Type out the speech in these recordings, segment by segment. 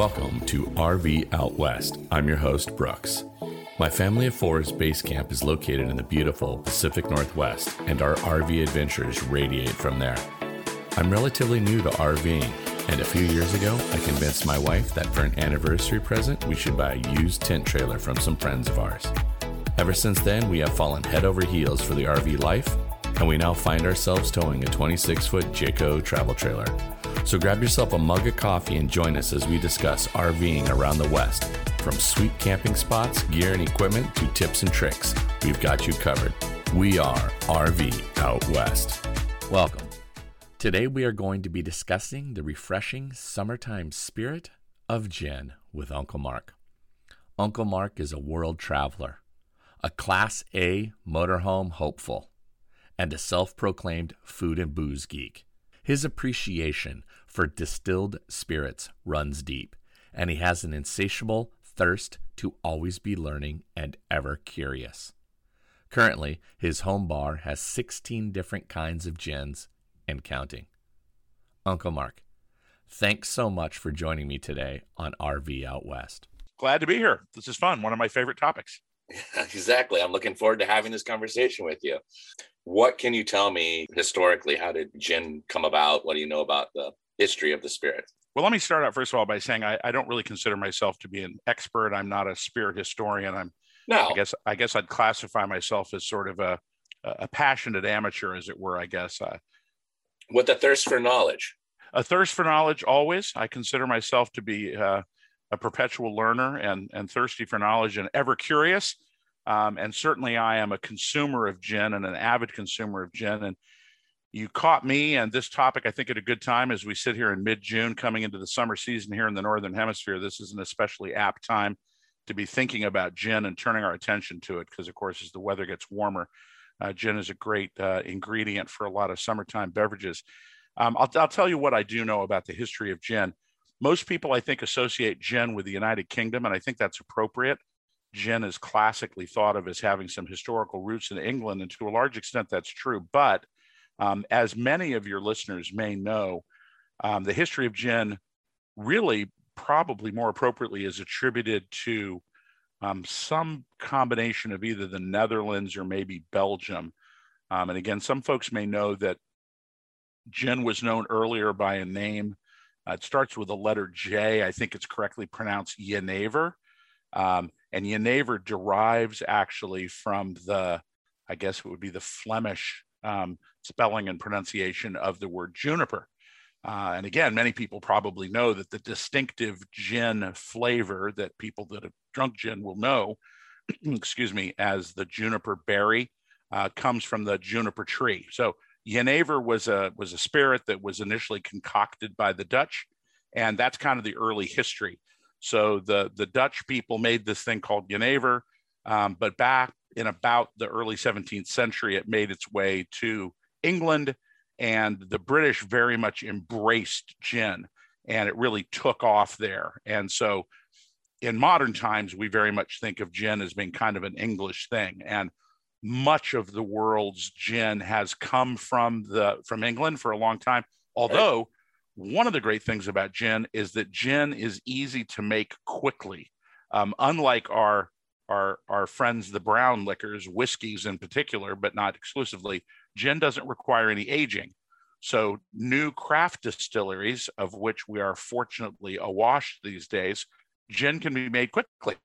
Welcome to RV Out West. I'm your host, Brooks. My family of four's base camp is located in the beautiful Pacific Northwest, and our RV adventures radiate from there. I'm relatively new to RVing, and a few years ago, I convinced my wife that for an anniversary present, we should buy a used tent trailer from some friends of ours. Ever since then, we have fallen head over heels for the RV life, and we now find ourselves towing a 26 foot Jayco travel trailer. So grab yourself a mug of coffee and join us as we discuss RVing around the West. From sweet camping spots, gear, and equipment to tips and tricks, we've got you covered. We are RV Out West. Welcome. Today we are going to be discussing the refreshing summertime spirit of gin with Uncle Mark. Uncle Mark is a world traveler, a Class A motorhome hopeful, and a self proclaimed food and booze geek. His appreciation for distilled spirits runs deep, and he has an insatiable thirst to always be learning and ever curious. Currently, his home bar has 16 different kinds of gins and counting. Uncle Mark, thanks so much for joining me today on RV Out West. Glad to be here. This is fun. One of my favorite topics. exactly. I'm looking forward to having this conversation with you. What can you tell me historically? How did gin come about? What do you know about the history of the spirit? Well, let me start out first of all by saying I, I don't really consider myself to be an expert. I'm not a spirit historian. I'm no. I guess I guess I'd classify myself as sort of a a passionate amateur, as it were. I guess. Uh, With a thirst for knowledge. A thirst for knowledge, always. I consider myself to be uh, a perpetual learner and and thirsty for knowledge and ever curious. Um, and certainly, I am a consumer of gin and an avid consumer of gin. And you caught me and this topic, I think, at a good time as we sit here in mid June coming into the summer season here in the Northern Hemisphere. This is an especially apt time to be thinking about gin and turning our attention to it because, of course, as the weather gets warmer, uh, gin is a great uh, ingredient for a lot of summertime beverages. Um, I'll, I'll tell you what I do know about the history of gin. Most people, I think, associate gin with the United Kingdom, and I think that's appropriate. Gin is classically thought of as having some historical roots in England, and to a large extent, that's true. But um, as many of your listeners may know, um, the history of gin really probably more appropriately is attributed to um, some combination of either the Netherlands or maybe Belgium. Um, and again, some folks may know that gin was known earlier by a name. Uh, it starts with the letter J. I think it's correctly pronounced Jenever. Um, and Jenever derives actually from the, I guess it would be the Flemish um, spelling and pronunciation of the word juniper. Uh, and again, many people probably know that the distinctive gin flavor that people that have drunk gin will know, excuse me, as the juniper berry uh, comes from the juniper tree. So Jenever was a was a spirit that was initially concocted by the Dutch, and that's kind of the early history. So the the Dutch people made this thing called Jenever, um, but back in about the early 17th century, it made its way to England, and the British very much embraced gin, and it really took off there. And so, in modern times, we very much think of gin as being kind of an English thing, and much of the world's gin has come from the from England for a long time. Although one of the great things about gin is that gin is easy to make quickly. Um, unlike our our our friends the brown liquors, whiskeys in particular, but not exclusively, gin doesn't require any aging. So new craft distilleries, of which we are fortunately awash these days, gin can be made quickly.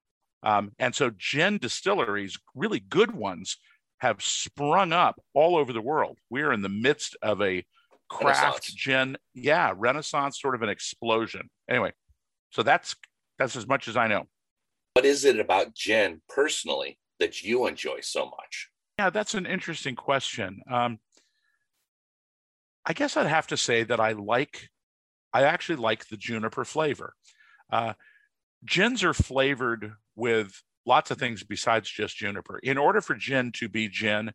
Um, and so gin distilleries, really good ones, have sprung up all over the world. We are in the midst of a craft gin, yeah, renaissance, sort of an explosion. Anyway, so that's that's as much as I know. What is it about gin personally that you enjoy so much? Yeah, that's an interesting question. Um, I guess I'd have to say that I like, I actually like the juniper flavor. Uh, gins are flavored with lots of things besides just juniper. In order for gin to be gin,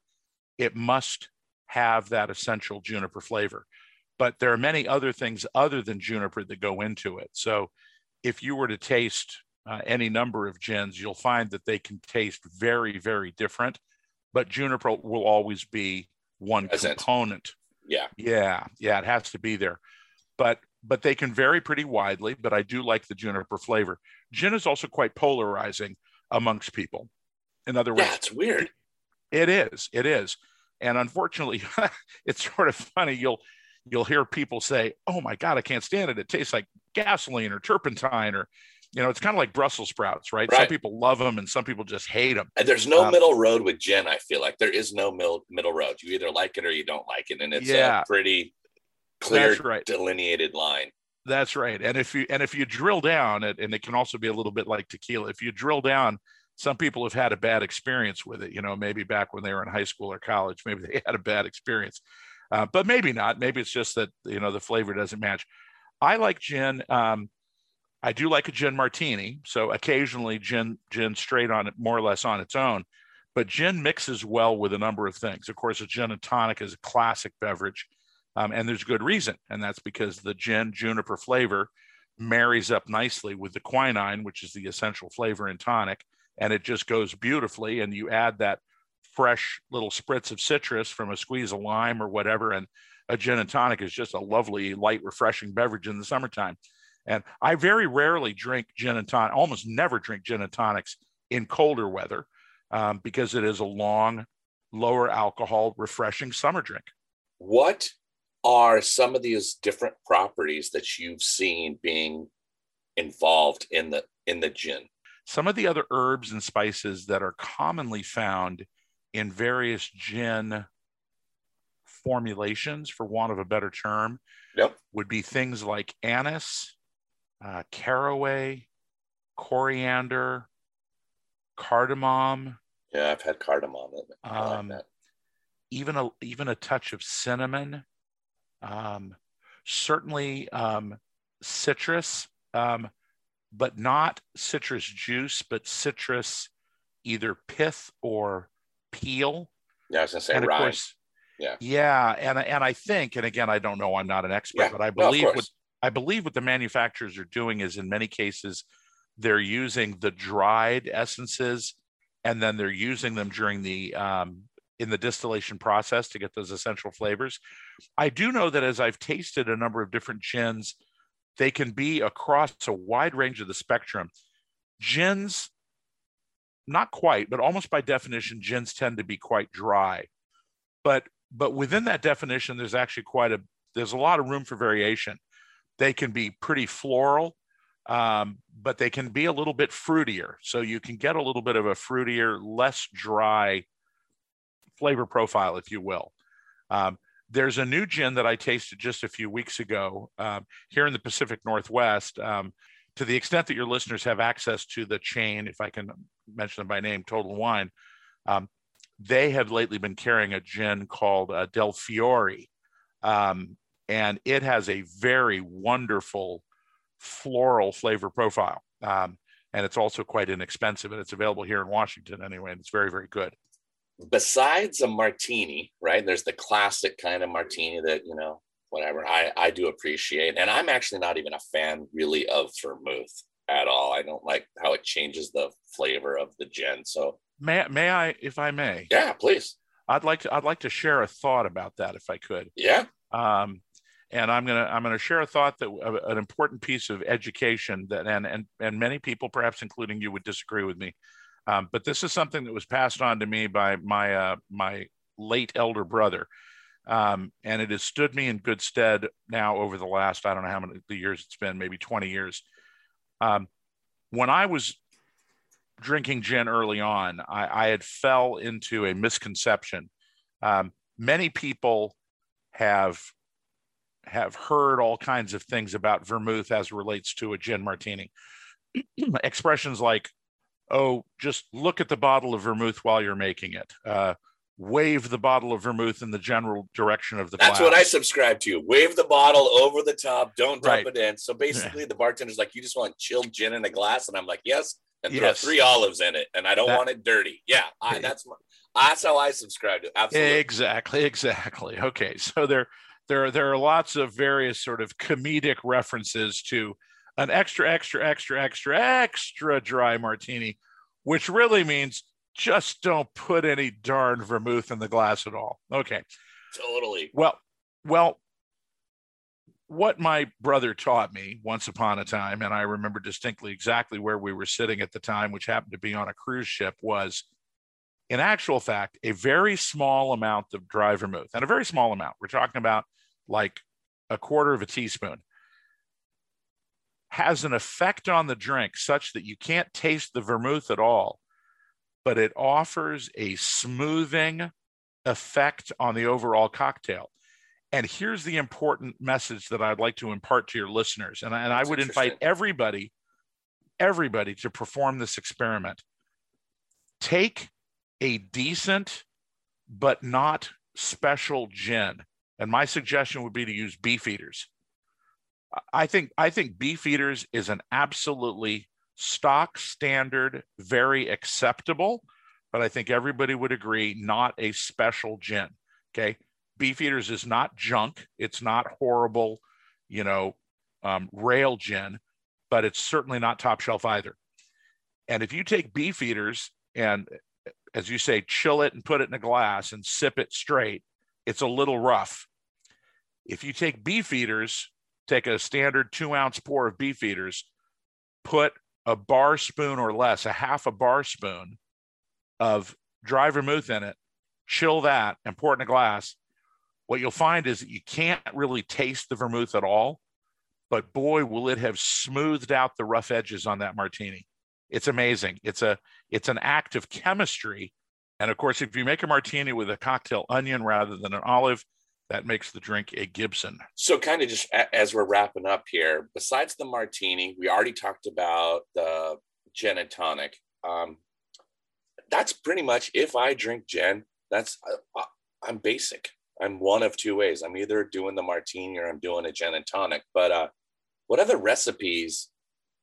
it must have that essential juniper flavor. But there are many other things other than juniper that go into it. So if you were to taste uh, any number of gins, you'll find that they can taste very, very different. But juniper will always be one Present. component. Yeah. Yeah. Yeah. It has to be there. but but they can vary pretty widely. But I do like the juniper flavor. Gin is also quite polarizing amongst people. In other words, yeah, it's weird. It is. It is. And unfortunately, it's sort of funny. You'll you'll hear people say, "Oh my God, I can't stand it. It tastes like gasoline or turpentine or." You know, it's kind of like Brussels sprouts, right? right? Some people love them and some people just hate them. And there's no um, middle road with gin. I feel like there is no middle middle road. You either like it or you don't like it, and it's yeah, a pretty clear, right. delineated line. That's right. And if you and if you drill down, and it can also be a little bit like tequila. If you drill down, some people have had a bad experience with it. You know, maybe back when they were in high school or college, maybe they had a bad experience, uh, but maybe not. Maybe it's just that you know the flavor doesn't match. I like gin. Um, I do like a gin martini. So occasionally gin gin straight on it, more or less on its own. But gin mixes well with a number of things. Of course, a gin and tonic is a classic beverage, um, and there's good reason, and that's because the gin juniper flavor marries up nicely with the quinine, which is the essential flavor in tonic, and it just goes beautifully. And you add that fresh little spritz of citrus from a squeeze of lime or whatever, and a gin and tonic is just a lovely, light, refreshing beverage in the summertime. And I very rarely drink gin and tonic, almost never drink gin and tonics in colder weather um, because it is a long, lower alcohol, refreshing summer drink. What are some of these different properties that you've seen being involved in the in the gin? Some of the other herbs and spices that are commonly found in various gin formulations, for want of a better term, yep. would be things like anise, uh, caraway, coriander, cardamom. Yeah, I've had cardamom. Um, like even a even a touch of cinnamon. Um, certainly um, citrus, um, but not citrus juice, but citrus either pith or peel. Yeah, I was gonna say and Of course, yeah, yeah, and and I think, and again, I don't know, I'm not an expert, yeah. but I believe no, with I believe what the manufacturers are doing is in many cases they're using the dried essences and then they're using them during the um, in the distillation process to get those essential flavors. I do know that as I've tasted a number of different gins, they can be across a wide range of the spectrum. Gins, not quite, but almost by definition, gins tend to be quite dry. But but within that definition, there's actually quite a there's a lot of room for variation. They can be pretty floral, um, but they can be a little bit fruitier. So you can get a little bit of a fruitier, less dry flavor profile, if you will. Um, there's a new gin that I tasted just a few weeks ago um, here in the Pacific Northwest. Um, to the extent that your listeners have access to the chain, if I can mention them by name, Total Wine, um, they have lately been carrying a gin called uh, Del Fiore. Um, and it has a very wonderful floral flavor profile. Um, and it's also quite inexpensive, and it's available here in Washington anyway, and it's very, very good. Besides a martini, right? There's the classic kind of martini that you know, whatever. I I do appreciate, and I'm actually not even a fan really of vermouth at all. I don't like how it changes the flavor of the gin. So may may I, if I may? Yeah, please. I'd like to I'd like to share a thought about that if I could. Yeah. Um, and I'm gonna I'm gonna share a thought that uh, an important piece of education that and and and many people, perhaps including you, would disagree with me, um, but this is something that was passed on to me by my uh, my late elder brother, um, and it has stood me in good stead now over the last I don't know how many the years it's been, maybe 20 years. Um, when I was drinking gin early on, I, I had fell into a misconception. Um, many people have have heard all kinds of things about vermouth as relates to a gin martini. Expressions like, oh, just look at the bottle of vermouth while you're making it. Uh, wave the bottle of vermouth in the general direction of the That's glass. what I subscribe to. Wave the bottle over the top. Don't dump right. it in. So basically, the bartender's like, you just want chilled gin in a glass, and I'm like, yes, and throw three olives in it, and I don't that, want it dirty. Yeah, I, that's my, that's how I subscribe to. Absolutely, exactly, exactly. Okay, so there there are there are lots of various sort of comedic references to an extra extra extra extra extra dry martini which really means just don't put any darn vermouth in the glass at all. Okay. Totally. Well well what my brother taught me once upon a time, and I remember distinctly exactly where we were sitting at the time, which happened to be on a cruise ship, was in actual fact, a very small amount of dry vermouth, and a very small amount. We're talking about like a quarter of a teaspoon, has an effect on the drink such that you can't taste the vermouth at all, but it offers a smoothing effect on the overall cocktail. And here's the important message that I'd like to impart to your listeners. And, and I would invite everybody, everybody to perform this experiment. Take a decent but not special gin. And my suggestion would be to use Beefeaters. I think I think Beefeaters is an absolutely stock standard, very acceptable, but I think everybody would agree not a special gin. Okay. Beefeaters is not junk. It's not horrible, you know, um, rail gin, but it's certainly not top shelf either. And if you take Beefeaters and, as you say, chill it and put it in a glass and sip it straight, it's a little rough. If you take Beefeaters, take a standard two ounce pour of Beefeaters, put a bar spoon or less, a half a bar spoon of dry vermouth in it, chill that and pour it in a glass what you'll find is that you can't really taste the vermouth at all, but boy, will it have smoothed out the rough edges on that martini. It's amazing. It's a it's an act of chemistry. And of course, if you make a martini with a cocktail onion rather than an olive, that makes the drink a Gibson. So, kind of just as we're wrapping up here, besides the martini, we already talked about the gin and tonic. Um, that's pretty much if I drink gin, that's uh, I'm basic. I'm one of two ways. I'm either doing the martini or I'm doing a gin and tonic. But uh, what other recipes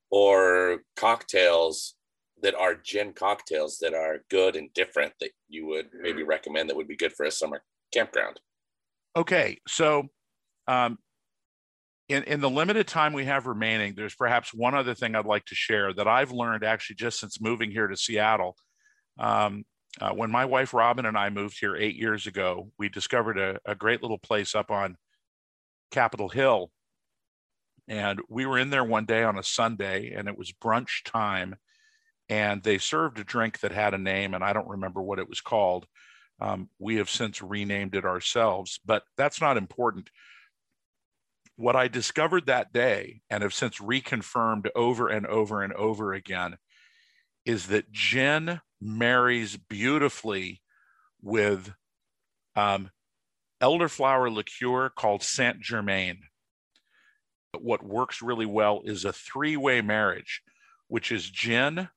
or cocktails that are gin cocktails that are good and different that you would maybe recommend that would be good for a summer campground? Okay, so um, in in the limited time we have remaining, there's perhaps one other thing I'd like to share that I've learned actually just since moving here to Seattle. Um, uh, when my wife Robin and I moved here eight years ago, we discovered a, a great little place up on Capitol Hill. And we were in there one day on a Sunday, and it was brunch time. And they served a drink that had a name, and I don't remember what it was called. Um, we have since renamed it ourselves, but that's not important. What I discovered that day, and have since reconfirmed over and over and over again, is that gin marries beautifully with um, elderflower liqueur called Saint Germain. What works really well is a three way marriage, which is gin,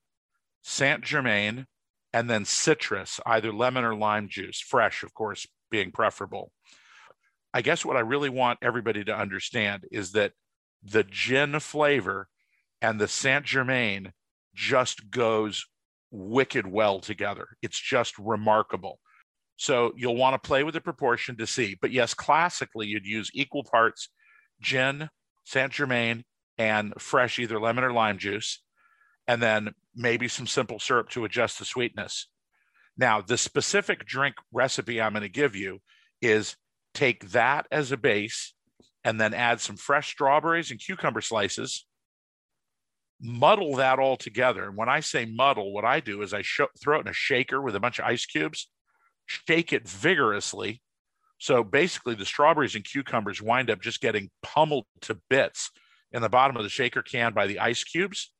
Saint Germain, and then citrus, either lemon or lime juice, fresh, of course, being preferable. I guess what I really want everybody to understand is that the gin flavor and the Saint Germain just goes wicked well together. It's just remarkable. So you'll want to play with the proportion to see. But yes, classically, you'd use equal parts gin, Saint Germain, and fresh either lemon or lime juice, and then maybe some simple syrup to adjust the sweetness. Now, the specific drink recipe I'm going to give you is take that as a base and then add some fresh strawberries and cucumber slices muddle that all together. And when I say muddle, what I do is I sh- throw it in a shaker with a bunch of ice cubes, shake it vigorously. So basically, the strawberries and cucumbers wind up just getting pummeled to bits in the bottom of the shaker can by the ice cubes.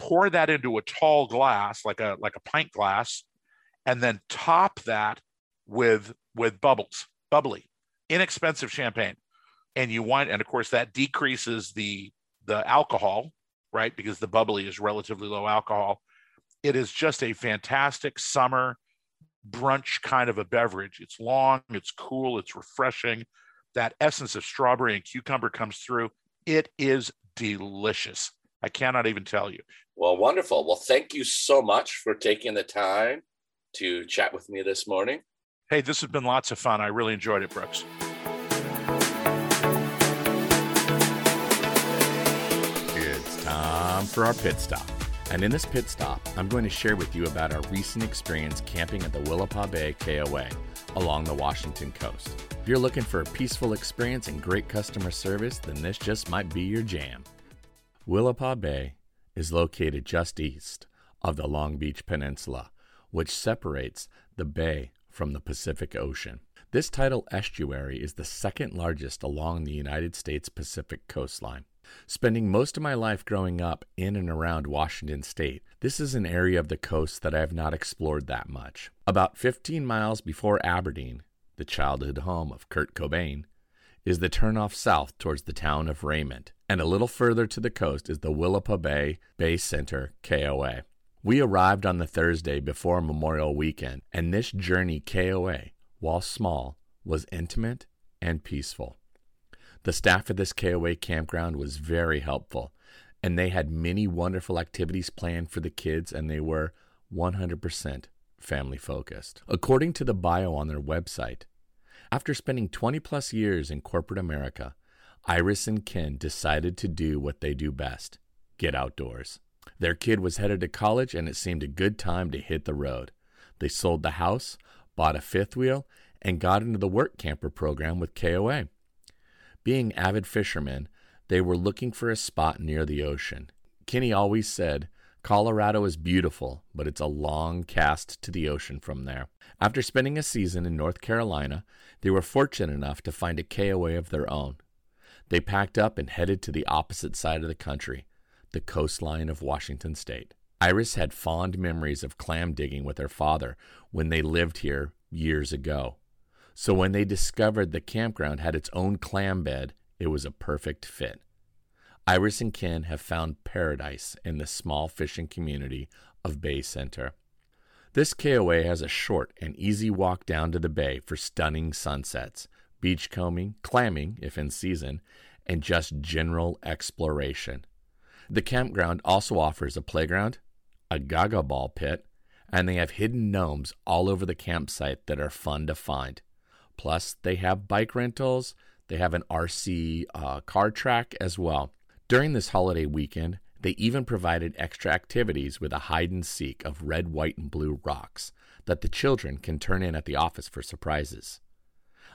Pour that into a tall glass, like a like a pint glass, and then top that with with bubbles, bubbly, inexpensive champagne. And you want, and of course, that decreases the the alcohol right? Because the bubbly is relatively low alcohol. It is just a fantastic summer brunch kind of a beverage. It's long, it's cool, it's refreshing. That essence of strawberry and cucumber comes through. It is delicious. I cannot even tell you. Well, wonderful. Well, thank you so much for taking the time to chat with me this morning. Hey, this has been lots of fun. I really enjoyed it, Brooks. It's time for our pit stop. And in this pit stop, I'm going to share with you about our recent experience camping at the Willapa Bay KOA along the Washington coast. If you're looking for a peaceful experience and great customer service, then this just might be your jam. Willapa Bay is located just east of the Long Beach Peninsula, which separates the bay from the Pacific Ocean. This tidal estuary is the second largest along the United States Pacific coastline. Spending most of my life growing up in and around Washington state, this is an area of the coast that I have not explored that much. About 15 miles before Aberdeen, the childhood home of Kurt Cobain, is the turnoff south towards the town of Raymond, and a little further to the coast is the Willapa Bay Bay Center KOA. We arrived on the Thursday before Memorial Weekend, and this journey KOA, while small, was intimate and peaceful. The staff at this KOA campground was very helpful, and they had many wonderful activities planned for the kids, and they were 100% family focused. According to the bio on their website, after spending 20 plus years in corporate America, Iris and Ken decided to do what they do best get outdoors. Their kid was headed to college, and it seemed a good time to hit the road. They sold the house, bought a fifth wheel, and got into the work camper program with KOA. Being avid fishermen, they were looking for a spot near the ocean. Kenny always said, Colorado is beautiful, but it's a long cast to the ocean from there. After spending a season in North Carolina, they were fortunate enough to find a KOA of their own. They packed up and headed to the opposite side of the country, the coastline of Washington state. Iris had fond memories of clam digging with her father when they lived here years ago. So when they discovered the campground had its own clam bed, it was a perfect fit. Iris and Ken have found paradise in the small fishing community of Bay Center. This KOA has a short and easy walk down to the bay for stunning sunsets, beachcombing, clamming if in season, and just general exploration. The campground also offers a playground, a gaga ball pit, and they have hidden gnomes all over the campsite that are fun to find. Plus, they have bike rentals, they have an RC uh, car track as well. During this holiday weekend, they even provided extra activities with a hide and seek of red, white, and blue rocks that the children can turn in at the office for surprises.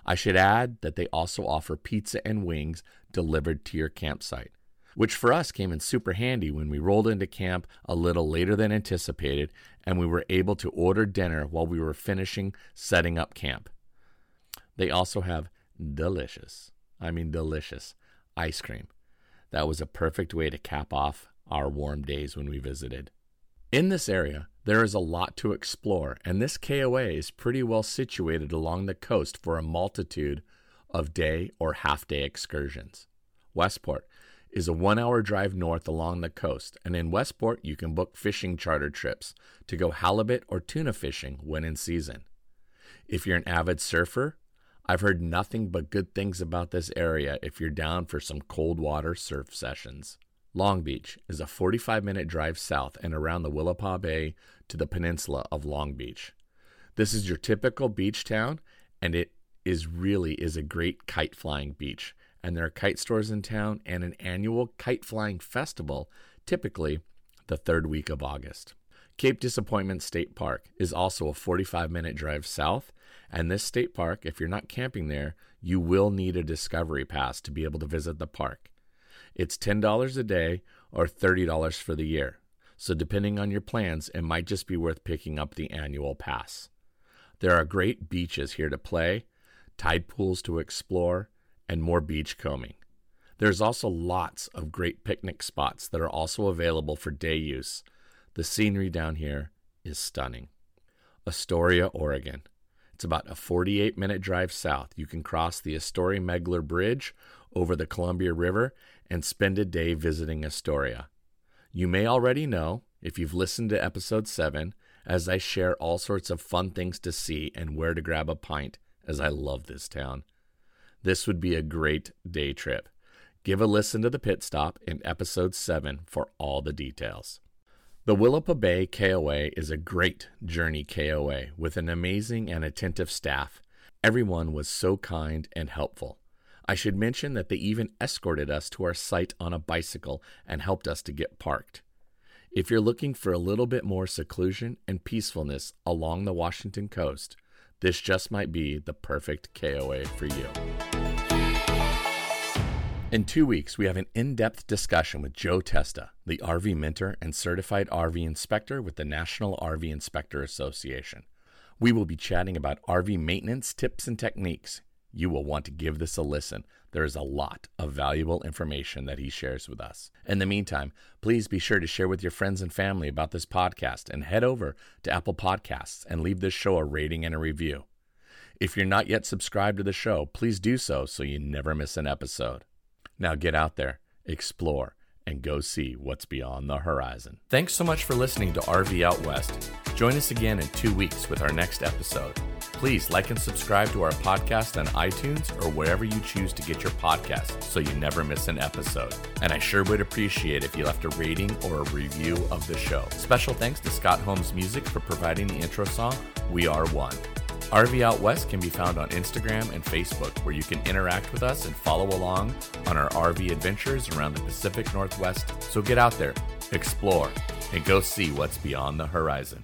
I should add that they also offer pizza and wings delivered to your campsite, which for us came in super handy when we rolled into camp a little later than anticipated and we were able to order dinner while we were finishing setting up camp. They also have delicious, I mean delicious, ice cream that was a perfect way to cap off our warm days when we visited. In this area, there is a lot to explore, and this KOA is pretty well situated along the coast for a multitude of day or half day excursions. Westport is a one hour drive north along the coast, and in Westport, you can book fishing charter trips to go halibut or tuna fishing when in season. If you're an avid surfer, I've heard nothing but good things about this area if you're down for some cold water surf sessions. Long Beach is a 45 minute drive south and around the Willapa Bay to the peninsula of Long Beach. This is your typical beach town, and it is really is a great kite flying beach. And there are kite stores in town and an annual kite flying festival, typically the third week of August. Cape Disappointment State Park is also a 45 minute drive south and this state park, if you're not camping there, you will need a discovery pass to be able to visit the park. It's $10 a day or $30 for the year. So, depending on your plans, it might just be worth picking up the annual pass. There are great beaches here to play, tide pools to explore, and more beach combing. There's also lots of great picnic spots that are also available for day use. The scenery down here is stunning. Astoria, Oregon. It's about a 48 minute drive south. You can cross the Astoria Megler Bridge over the Columbia River and spend a day visiting Astoria. You may already know, if you've listened to episode 7, as I share all sorts of fun things to see and where to grab a pint, as I love this town. This would be a great day trip. Give a listen to the pit stop in episode 7 for all the details. The Willapa Bay KOA is a great journey KOA with an amazing and attentive staff. Everyone was so kind and helpful. I should mention that they even escorted us to our site on a bicycle and helped us to get parked. If you're looking for a little bit more seclusion and peacefulness along the Washington coast, this just might be the perfect KOA for you. In two weeks, we have an in depth discussion with Joe Testa, the RV mentor and certified RV inspector with the National RV Inspector Association. We will be chatting about RV maintenance tips and techniques. You will want to give this a listen. There is a lot of valuable information that he shares with us. In the meantime, please be sure to share with your friends and family about this podcast and head over to Apple Podcasts and leave this show a rating and a review. If you're not yet subscribed to the show, please do so so you never miss an episode. Now get out there, explore, and go see what's beyond the horizon. Thanks so much for listening to RV Out West. Join us again in two weeks with our next episode. Please like and subscribe to our podcast on iTunes or wherever you choose to get your podcasts so you never miss an episode. And I sure would appreciate if you left a rating or a review of the show. Special thanks to Scott Holmes Music for providing the intro song, We Are One. RV Out West can be found on Instagram and Facebook, where you can interact with us and follow along on our RV adventures around the Pacific Northwest. So get out there, explore, and go see what's beyond the horizon.